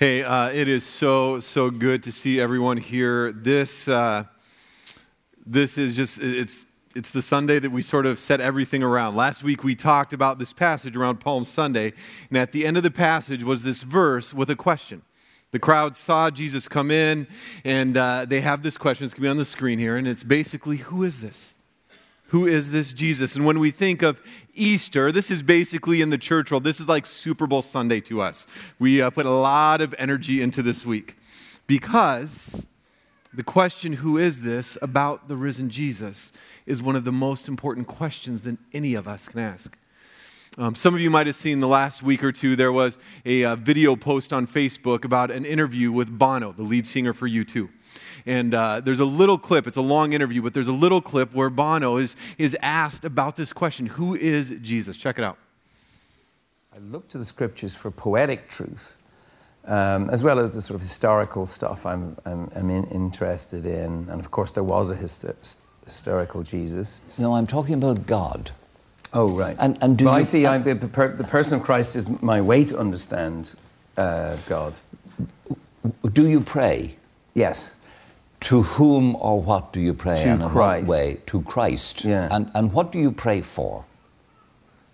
Hey, uh, it is so, so good to see everyone here. This, uh, this is just, it's, it's the Sunday that we sort of set everything around. Last week we talked about this passage around Palm Sunday, and at the end of the passage was this verse with a question. The crowd saw Jesus come in, and uh, they have this question. It's going to be on the screen here, and it's basically, Who is this? Who is this Jesus? And when we think of Easter, this is basically in the church world, this is like Super Bowl Sunday to us. We uh, put a lot of energy into this week because the question, Who is this, about the risen Jesus, is one of the most important questions that any of us can ask. Um, some of you might have seen the last week or two, there was a, uh, video post on Facebook about an interview with Bono, the lead singer for U2. And uh, there's a little clip, it's a long interview, but there's a little clip where Bono is, is asked about this question Who is Jesus? Check it out. I look to the scriptures for poetic truth, um, as well as the sort of historical stuff I'm, I'm, I'm in, interested in. And of course, there was a histo- historical Jesus. No, I'm talking about God. Oh, right. And, and do well, you, I see, the, the, the, person of Christ is my way to understand uh, God. Do you pray? Yes. To whom or what do you pray? To and Christ. what way? To Christ. Yeah. And, and what do you pray for?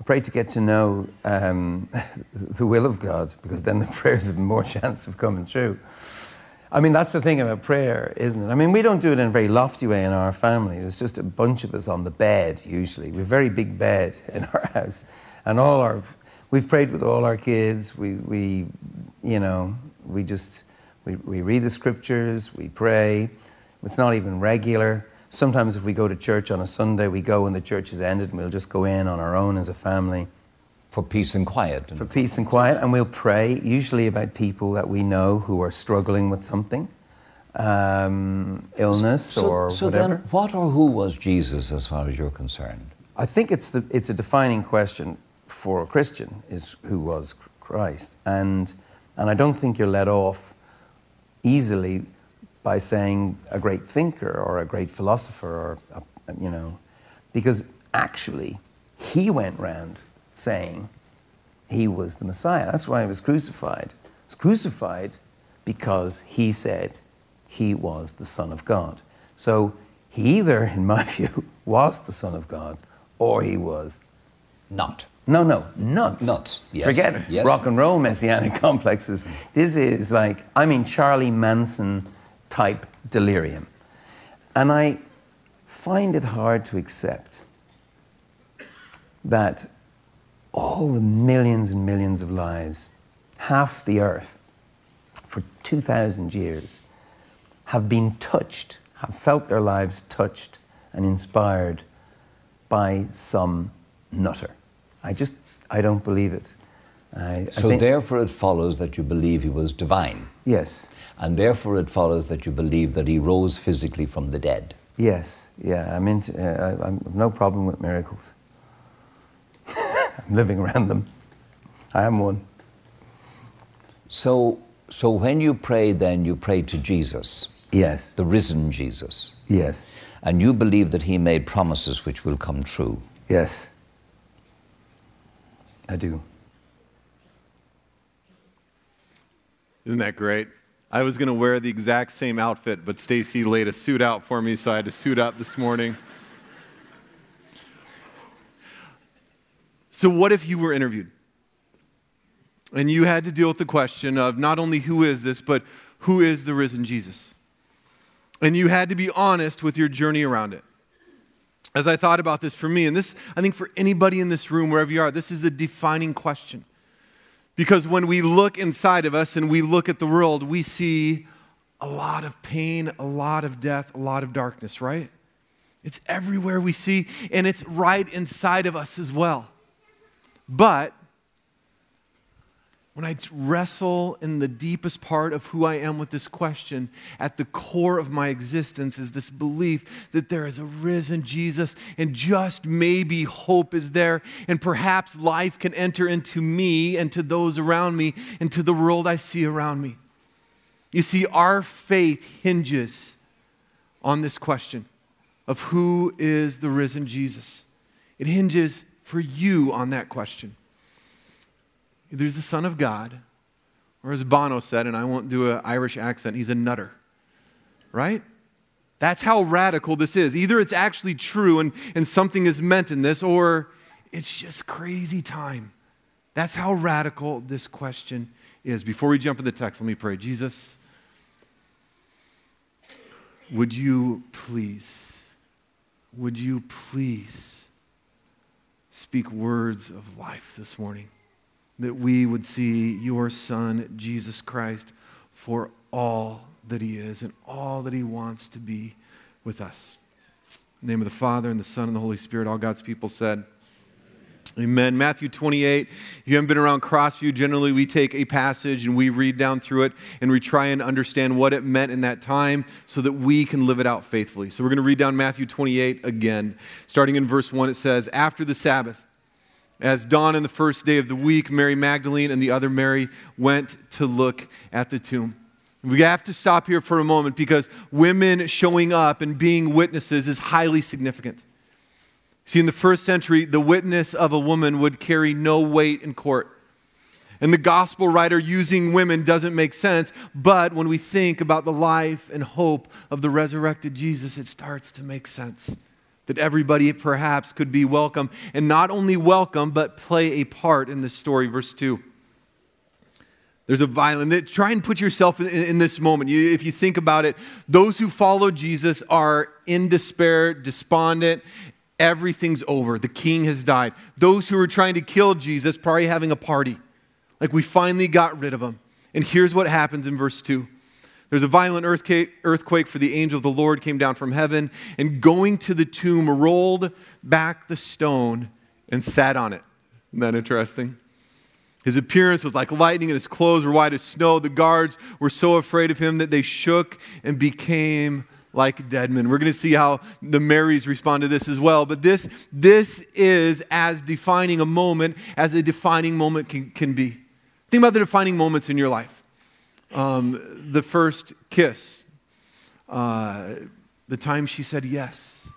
I pray to get to know um, the will of God because then the prayers have more chance of coming true. I mean, that's the thing about prayer, isn't it? I mean, we don't do it in a very lofty way in our family. There's just a bunch of us on the bed, usually. We have a very big bed in our house. And all our, we've prayed with all our kids. We, we you know, we just, we, we read the scriptures, we pray. It's not even regular. Sometimes, if we go to church on a Sunday, we go when the church is ended and we'll just go in on our own as a family. For peace and quiet. For peace and quiet. And we'll pray, usually about people that we know who are struggling with something um, illness so, or so whatever. then, what or who was Jesus as far as you're concerned? I think it's, the, it's a defining question for a Christian is who was Christ. And, and I don't think you're let off easily by saying a great thinker or a great philosopher or, a, you know, because actually he went round saying he was the Messiah. That's why he was crucified. He was crucified because he said he was the Son of God. So he either, in my view, was the Son of God or he was not. No, no, nuts. Nuts, yes. Forget yes. rock and roll messianic complexes. This is like, I mean, Charlie Manson type delirium. And I find it hard to accept that all the millions and millions of lives, half the earth, for 2,000 years, have been touched, have felt their lives touched and inspired by some nutter. I just, I don't believe it. I, so I therefore it follows that you believe he was divine. Yes. And therefore it follows that you believe that he rose physically from the dead. Yes, yeah. I'm into, uh, I, I'm no problem with miracles. I'm living around them. I am one. So, so when you pray, then you pray to Jesus. Yes. The risen Jesus. Yes. And you believe that he made promises which will come true. Yes. I do. Isn't that great? I was going to wear the exact same outfit, but Stacy laid a suit out for me, so I had to suit up this morning. So, what if you were interviewed? And you had to deal with the question of not only who is this, but who is the risen Jesus? And you had to be honest with your journey around it. As I thought about this for me, and this, I think for anybody in this room, wherever you are, this is a defining question. Because when we look inside of us and we look at the world, we see a lot of pain, a lot of death, a lot of darkness, right? It's everywhere we see, and it's right inside of us as well. But when I wrestle in the deepest part of who I am with this question, at the core of my existence is this belief that there is a risen Jesus and just maybe hope is there, and perhaps life can enter into me and to those around me and to the world I see around me. You see, our faith hinges on this question of who is the risen Jesus. It hinges for you on that question. There's the Son of God Or as Bono said, and I won't do an Irish accent, he's a nutter. Right? That's how radical this is. Either it's actually true and, and something is meant in this, or it's just crazy time. That's how radical this question is. Before we jump in the text, let me pray. Jesus, would you please, would you please speak words of life this morning? That we would see your Son, Jesus Christ, for all that he is and all that he wants to be with us. Name of the Father, and the Son, and the Holy Spirit, all God's people said, Amen. Matthew 28. If you haven't been around Crossview, generally we take a passage and we read down through it and we try and understand what it meant in that time so that we can live it out faithfully. So we're going to read down Matthew 28 again. Starting in verse 1, it says, After the Sabbath, as dawn in the first day of the week, Mary Magdalene and the other Mary went to look at the tomb. We have to stop here for a moment because women showing up and being witnesses is highly significant. See, in the first century, the witness of a woman would carry no weight in court. And the gospel writer using women doesn't make sense, but when we think about the life and hope of the resurrected Jesus, it starts to make sense. That everybody perhaps could be welcome, and not only welcome, but play a part in this story. Verse 2. There's a violent, try and put yourself in, in this moment. You, if you think about it, those who follow Jesus are in despair, despondent, everything's over. The king has died. Those who were trying to kill Jesus probably having a party. Like we finally got rid of him. And here's what happens in verse 2. There's a violent earthquake, for the angel of the Lord came down from heaven and going to the tomb rolled back the stone and sat on it. Isn't that interesting? His appearance was like lightning, and his clothes were white as snow. The guards were so afraid of him that they shook and became like dead men. We're going to see how the Marys respond to this as well. But this, this is as defining a moment as a defining moment can, can be. Think about the defining moments in your life. Um, the first kiss, uh, the time she said yes,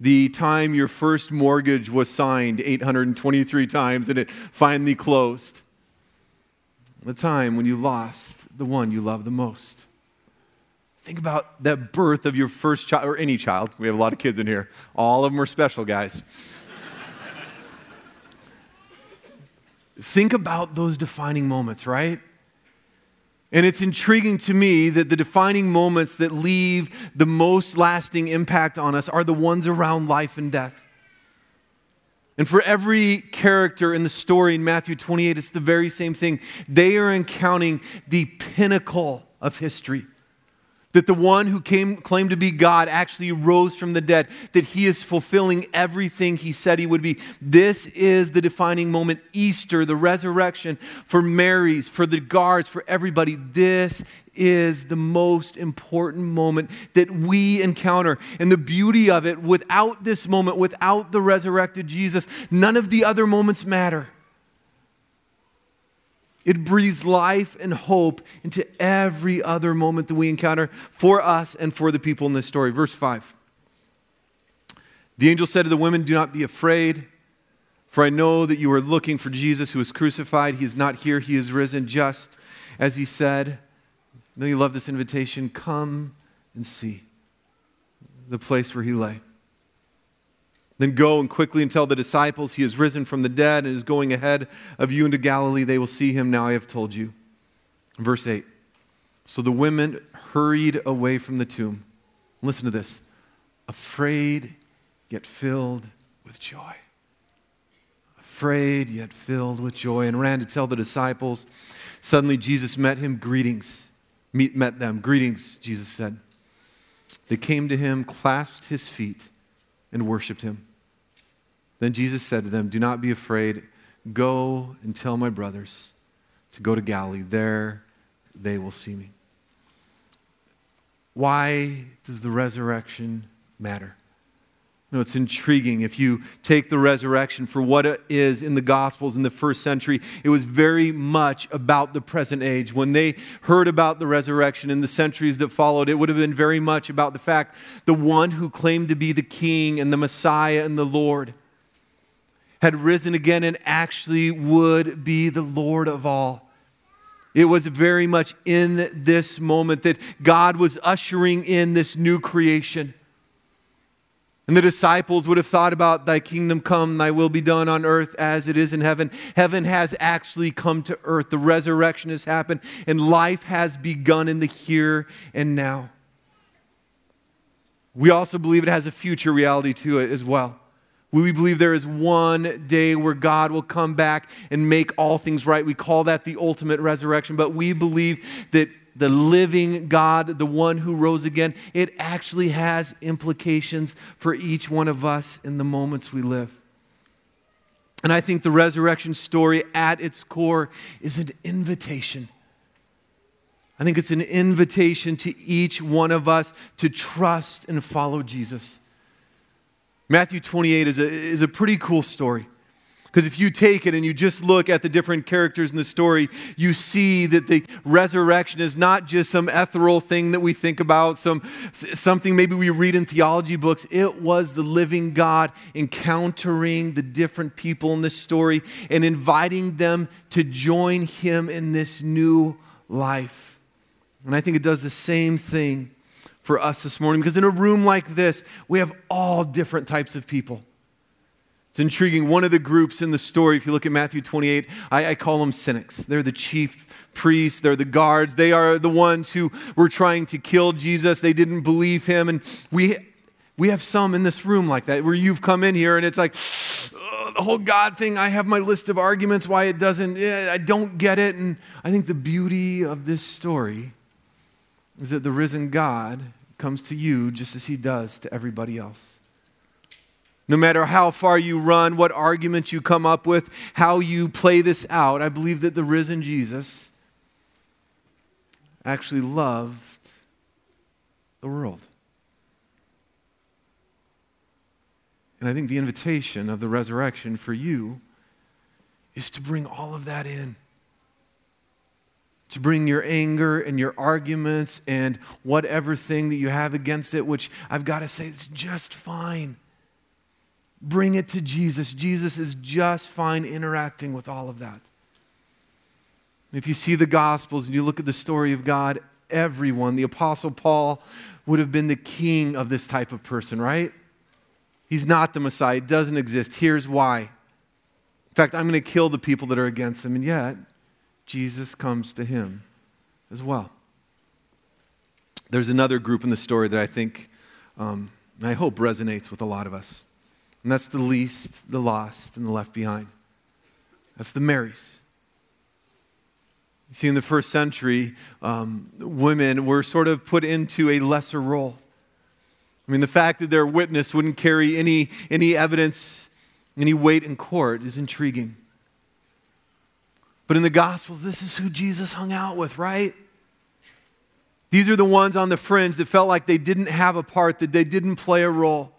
the time your first mortgage was signed 823 times and it finally closed, the time when you lost the one you love the most Think about that birth of your first child, or any child. We have a lot of kids in here. All of them are special, guys. Think about those defining moments, right? And it's intriguing to me that the defining moments that leave the most lasting impact on us are the ones around life and death. And for every character in the story in Matthew 28, it's the very same thing. They are encountering the pinnacle of history that the one who came, claimed to be God actually rose from the dead, that he is fulfilling everything he said he would be. This is the defining moment Easter, the resurrection for Mary's, for the guards, for everybody. This is the most important moment that we encounter. And the beauty of it, without this moment, without the resurrected Jesus, none of the other moments matter. It breathes life and hope into every other moment that we encounter for us and for the people in this story. Verse 5. The angel said to the women, Do not be afraid, for I know that you are looking for Jesus who was crucified. He is not here, he is risen, just as he said. I know you love this invitation. Come and see the place where he lay. Then go and quickly and tell the disciples he has risen from the dead and is going ahead of you into Galilee. They will see him now, I have told you. Verse 8. So the women hurried away from the tomb. Listen to this afraid, yet filled with joy. Afraid, yet filled with joy, and ran to tell the disciples. Suddenly, Jesus met him. Greetings. Meet, met them. Greetings, Jesus said. They came to him, clasped his feet, and worshiped him. Then Jesus said to them, Do not be afraid. Go and tell my brothers to go to Galilee. There they will see me. Why does the resurrection matter? No, it's intriguing. If you take the resurrection for what it is in the Gospels in the first century, it was very much about the present age. When they heard about the resurrection in the centuries that followed, it would have been very much about the fact the one who claimed to be the King and the Messiah and the Lord had risen again and actually would be the Lord of all. It was very much in this moment that God was ushering in this new creation. And the disciples would have thought about, Thy kingdom come, Thy will be done on earth as it is in heaven. Heaven has actually come to earth. The resurrection has happened, and life has begun in the here and now. We also believe it has a future reality to it as well. We believe there is one day where God will come back and make all things right. We call that the ultimate resurrection, but we believe that the living God, the one who rose again, it actually has implications for each one of us in the moments we live. And I think the resurrection story at its core is an invitation I think it's an invitation to each one of us to trust and follow Jesus. Matthew 28 is a, is a pretty cool story. Because if you take it and you just look at the different characters in the story, you see that the resurrection is not just some ethereal thing that we think about, some, something maybe we read in theology books. It was the living God encountering the different people in this story and inviting them to join him in this new life. And I think it does the same thing for us this morning because in a room like this, we have all different types of people. It's intriguing. One of the groups in the story, if you look at Matthew 28, I, I, call them cynics. They're the chief priests, they're the guards. They are the ones who were trying to kill Jesus. They didn't believe him. And we, we have some in this room like that where you've come in here and it's like, oh, the whole God thing, I have my list of arguments why it doesn't, eh, I don't get it. And I think the beauty of this story is that the risen God comes to you just as he does to everybody else. No matter how far you run, what arguments you come up with, how you play this out, I believe that the risen Jesus actually loved the world. And I think the invitation of the resurrection for you is to bring all of that in to bring your anger and your arguments and whatever thing that you have against it, which I've got to say, it's just fine. Bring it to Jesus. Jesus is just fine interacting with all of that. If you see the Gospels and you look at the story of God, everyone, the Apostle Paul would have been the king of this type of person, right? He's not the Messiah, it doesn't exist. Here's why. In fact, I'm going to kill the people that are against him. And yet, Jesus comes to him as well. There's another group in the story that I think, um, I hope, resonates with a lot of us. And that's the least, the lost, and the left behind. That's the Marys. You see, in the first century, um, women were sort of put into a lesser role. I mean, the fact that their witness wouldn't carry any, any evidence, any weight in court is intriguing. But in the Gospels, this is who Jesus hung out with, right? These are the ones on the fringe that felt like they didn't have a part, that they didn't play a role.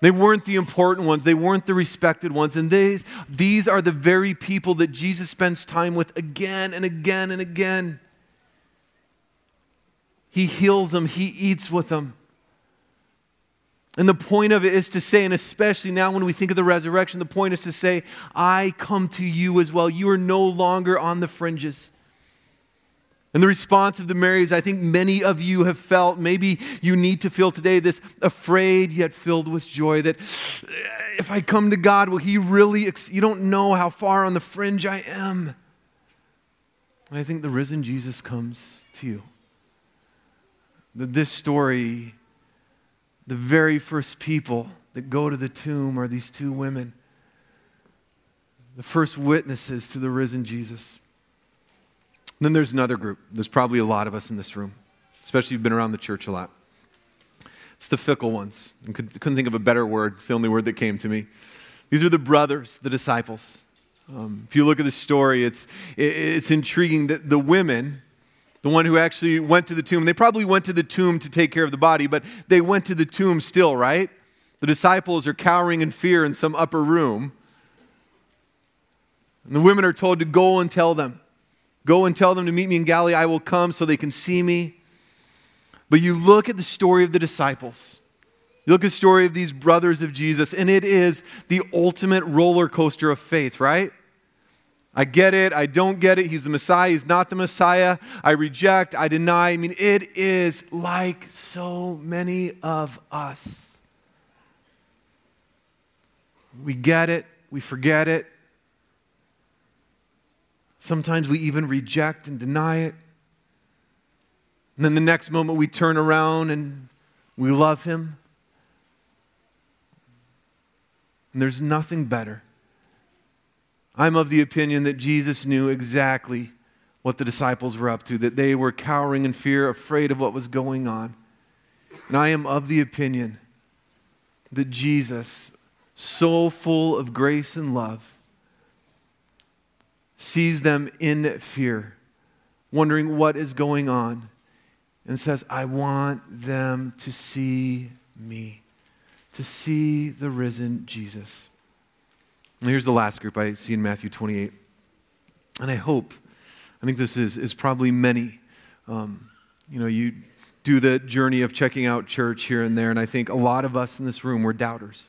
They weren't the important ones, they weren't the respected ones. And these, these are the very people that Jesus spends time with again and again and again. He heals them, He eats with them. And the point of it is to say, and especially now when we think of the resurrection, the point is to say, I come to you as well. You are no longer on the fringes. And the response of the Marys, I think many of you have felt, maybe you need to feel today, this afraid yet filled with joy that eh, if I come to God, will He really, ex- you don't know how far on the fringe I am. And I think the risen Jesus comes to you. That this story the very first people that go to the tomb are these two women, the first witnesses to the risen Jesus. And then there's another group. There's probably a lot of us in this room, especially if you've been around the church a lot. It's the fickle ones. I couldn't think of a better word. It's the only word that came to me. These are the brothers, the disciples. Um, if you look at the story, it's, it's intriguing that the women the one who actually went to the tomb. They probably went to the tomb to take care of the body, but they went to the tomb still, right? The disciples are cowering in fear in some upper room. And the women are told to go and tell them. Go and tell them to meet me in Galilee. I will come so they can see me. But you look at the story of the disciples. You look at the story of these brothers of Jesus, and it is the ultimate roller coaster of faith, right? I get it. I don't get it. He's the Messiah. He's not the Messiah. I reject. I deny. I mean, it is like so many of us. We get it. We forget it. Sometimes we even reject and deny it. And then the next moment we turn around and we love him. And there's nothing better. I'm of the opinion that Jesus knew exactly what the disciples were up to, that they were cowering in fear, afraid of what was going on. And I am of the opinion that Jesus, so full of grace and love, sees them in fear, wondering what is going on and says, I want them to see me, to see the risen Jesus. And here's the last group I see in Matthew 28. And I hope, I think this is, is probably many. Um, you know, you do the journey of checking out church here and there, and I think a lot of us in this room were doubters.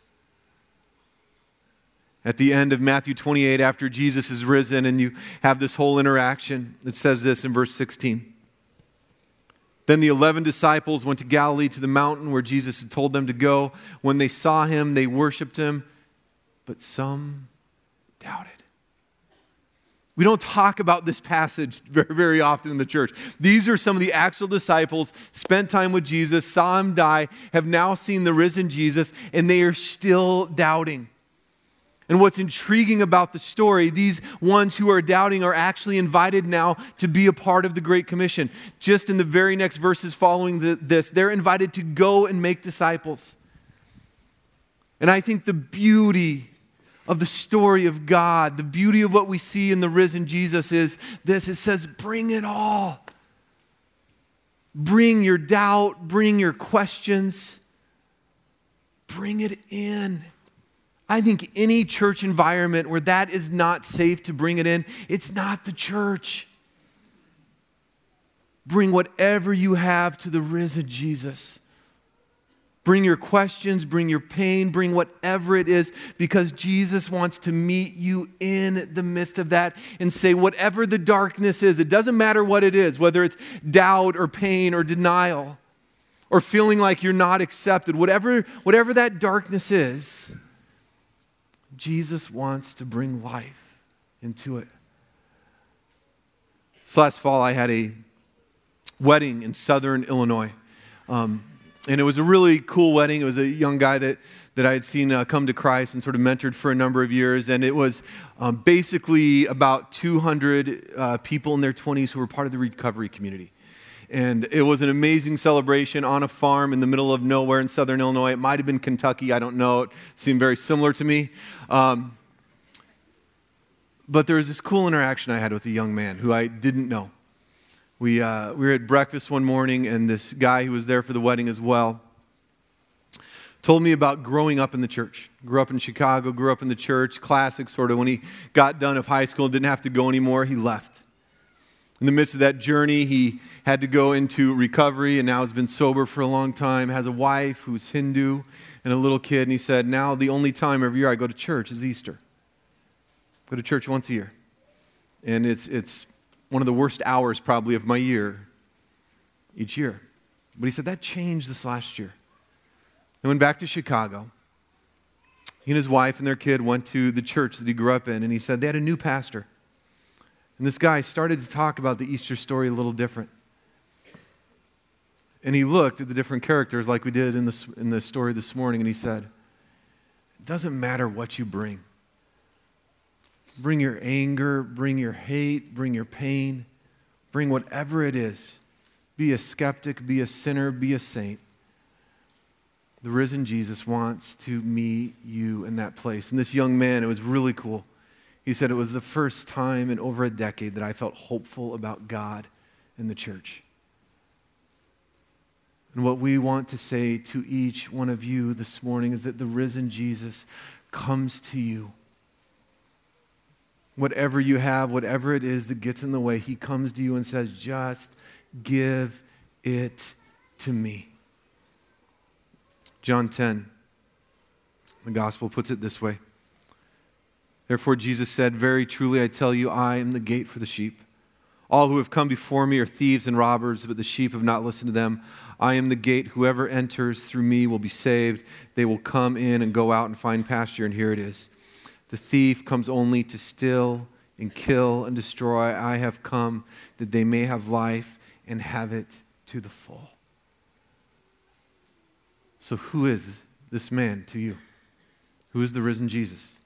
At the end of Matthew 28, after Jesus is risen and you have this whole interaction, it says this in verse 16. Then the 11 disciples went to Galilee to the mountain where Jesus had told them to go. When they saw him, they worshiped him, but some doubted. We don't talk about this passage very, very often in the church. These are some of the actual disciples, spent time with Jesus, saw him die, have now seen the risen Jesus, and they are still doubting. And what's intriguing about the story, these ones who are doubting are actually invited now to be a part of the Great Commission. Just in the very next verses following this, they're invited to go and make disciples. And I think the beauty of the story of God, the beauty of what we see in the risen Jesus is this it says, bring it all. Bring your doubt, bring your questions, bring it in. I think any church environment where that is not safe to bring it in, it's not the church. Bring whatever you have to the risen Jesus. Bring your questions, bring your pain, bring whatever it is, because Jesus wants to meet you in the midst of that and say, whatever the darkness is, it doesn't matter what it is, whether it's doubt or pain or denial or feeling like you're not accepted, whatever, whatever that darkness is, Jesus wants to bring life into it. This last fall, I had a wedding in southern Illinois. Um, and it was a really cool wedding. It was a young guy that, that I had seen uh, come to Christ and sort of mentored for a number of years. And it was um, basically about 200 uh, people in their 20s who were part of the recovery community. And it was an amazing celebration on a farm in the middle of nowhere in southern Illinois. It might have been Kentucky, I don't know. It seemed very similar to me. Um, but there was this cool interaction I had with a young man who I didn't know. We, uh, we were at breakfast one morning, and this guy who was there for the wedding as well told me about growing up in the church. Grew up in Chicago, grew up in the church, classic sort of. When he got done of high school, didn't have to go anymore, he left. In the midst of that journey, he had to go into recovery and now has been sober for a long time, has a wife who's Hindu and a little kid. And he said, Now the only time every year I go to church is Easter. Go to church once a year. And it's, it's one of the worst hours probably of my year each year. But he said that changed this last year. They went back to Chicago. He and his wife and their kid went to the church that he grew up in, and he said they had a new pastor. And this guy started to talk about the Easter story a little different. And he looked at the different characters like we did in the, in the story this morning, and he said, It doesn't matter what you bring. Bring your anger, bring your hate, bring your pain, bring whatever it is. Be a skeptic, be a sinner, be a saint. The risen Jesus wants to meet you in that place. And this young man, it was really cool. He said, It was the first time in over a decade that I felt hopeful about God and the church. And what we want to say to each one of you this morning is that the risen Jesus comes to you. Whatever you have, whatever it is that gets in the way, he comes to you and says, Just give it to me. John 10, the gospel puts it this way Therefore, Jesus said, Very truly, I tell you, I am the gate for the sheep. All who have come before me are thieves and robbers, but the sheep have not listened to them. I am the gate. Whoever enters through me will be saved. They will come in and go out and find pasture, and here it is. The thief comes only to steal and kill and destroy. I have come that they may have life and have it to the full. So, who is this man to you? Who is the risen Jesus?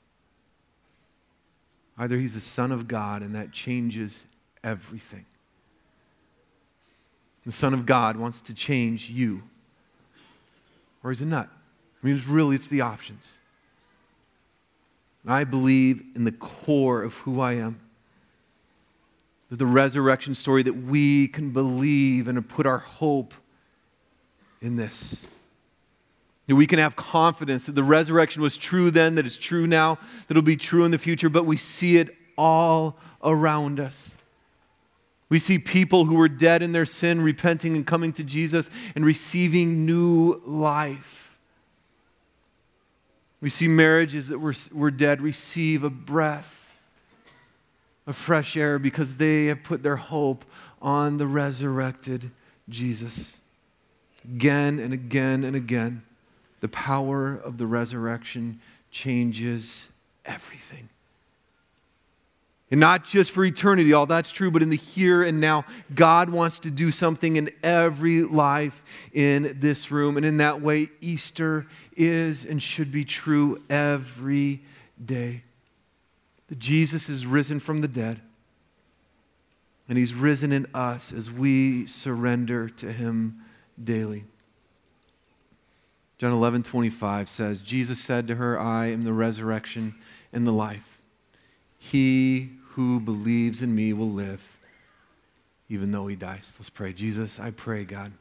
Either he's the Son of God, and that changes everything. The Son of God wants to change you, or he's a nut. I mean, it's really, it's the options. And I believe in the core of who I am. That the resurrection story that we can believe and put our hope in this. That we can have confidence that the resurrection was true then, that it's true now, that it'll be true in the future, but we see it all around us. We see people who were dead in their sin repenting and coming to Jesus and receiving new life. We see marriages that were, were dead receive a breath of fresh air because they have put their hope on the resurrected Jesus. Again and again and again, the power of the resurrection changes everything. And not just for eternity, all that's true, but in the here and now, God wants to do something in every life in this room. And in that way, Easter is and should be true every day. That Jesus is risen from the dead, and he's risen in us as we surrender to him daily. John 11, 25 says, Jesus said to her, I am the resurrection and the life. He who believes in me will live even though he dies. Let's pray. Jesus, I pray, God.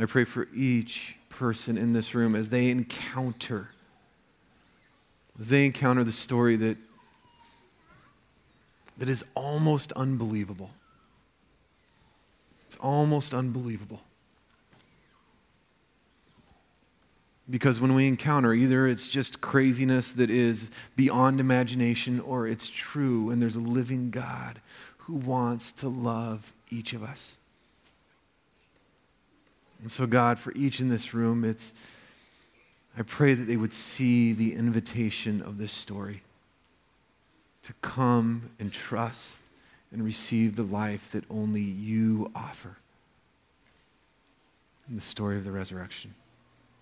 I pray for each person in this room as they encounter as they encounter the story that that is almost unbelievable. It's almost unbelievable. Because when we encounter, either it's just craziness that is beyond imagination or it's true, and there's a living God who wants to love each of us. And so, God, for each in this room, it's, I pray that they would see the invitation of this story to come and trust and receive the life that only you offer in the story of the resurrection.